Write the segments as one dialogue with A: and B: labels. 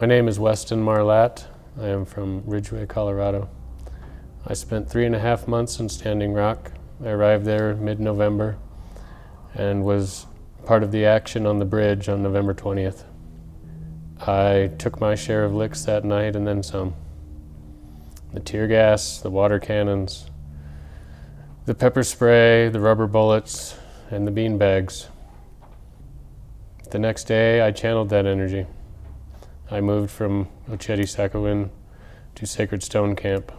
A: My name is Weston Marlatt. I am from Ridgway, Colorado. I spent three and a half months in Standing Rock. I arrived there mid November and was part of the action on the bridge on November 20th. I took my share of licks that night and then some. The tear gas, the water cannons, the pepper spray, the rubber bullets, and the bean bags. The next day, I channeled that energy. I moved from Oceti Sakowin to Sacred Stone Camp,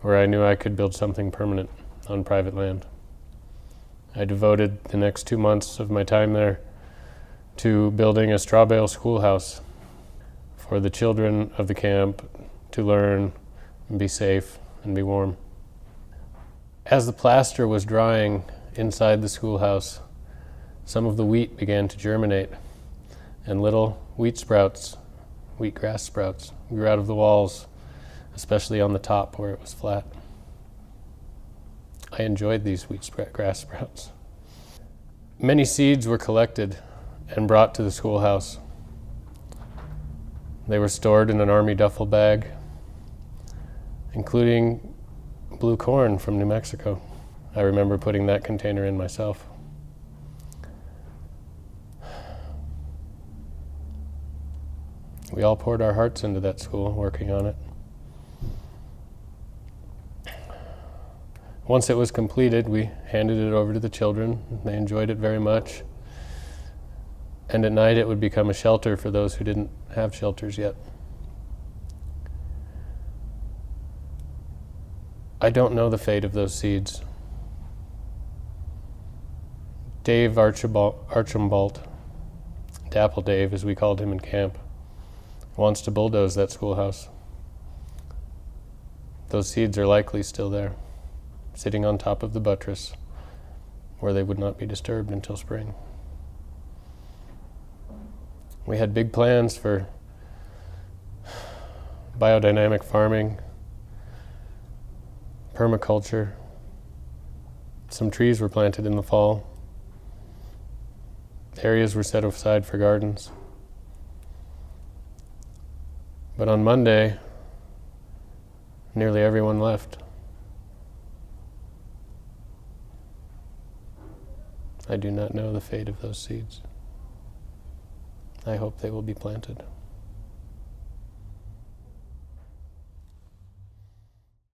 A: where I knew I could build something permanent on private land. I devoted the next two months of my time there to building a straw bale schoolhouse for the children of the camp to learn and be safe and be warm. As the plaster was drying inside the schoolhouse, some of the wheat began to germinate, and little wheat sprouts, wheat grass sprouts, grew out of the walls, especially on the top where it was flat. I enjoyed these wheat grass sprouts. Many seeds were collected and brought to the schoolhouse. They were stored in an army duffel bag, including blue corn from New Mexico. I remember putting that container in myself. We all poured our hearts into that school, working on it. Once it was completed, we handed it over to the children. They enjoyed it very much. And at night, it would become a shelter for those who didn't have shelters yet. I don't know the fate of those seeds. Dave Archibald, Archibald, Dapple Dave, as we called him in camp, wants to bulldoze that schoolhouse. Those seeds are likely still there, sitting on top of the buttress, where they would not be disturbed until spring. We had big plans for biodynamic farming, permaculture. Some trees were planted in the fall. Areas were set aside for gardens. But on Monday, nearly everyone left. I do not know the fate of those seeds. I hope they will be planted.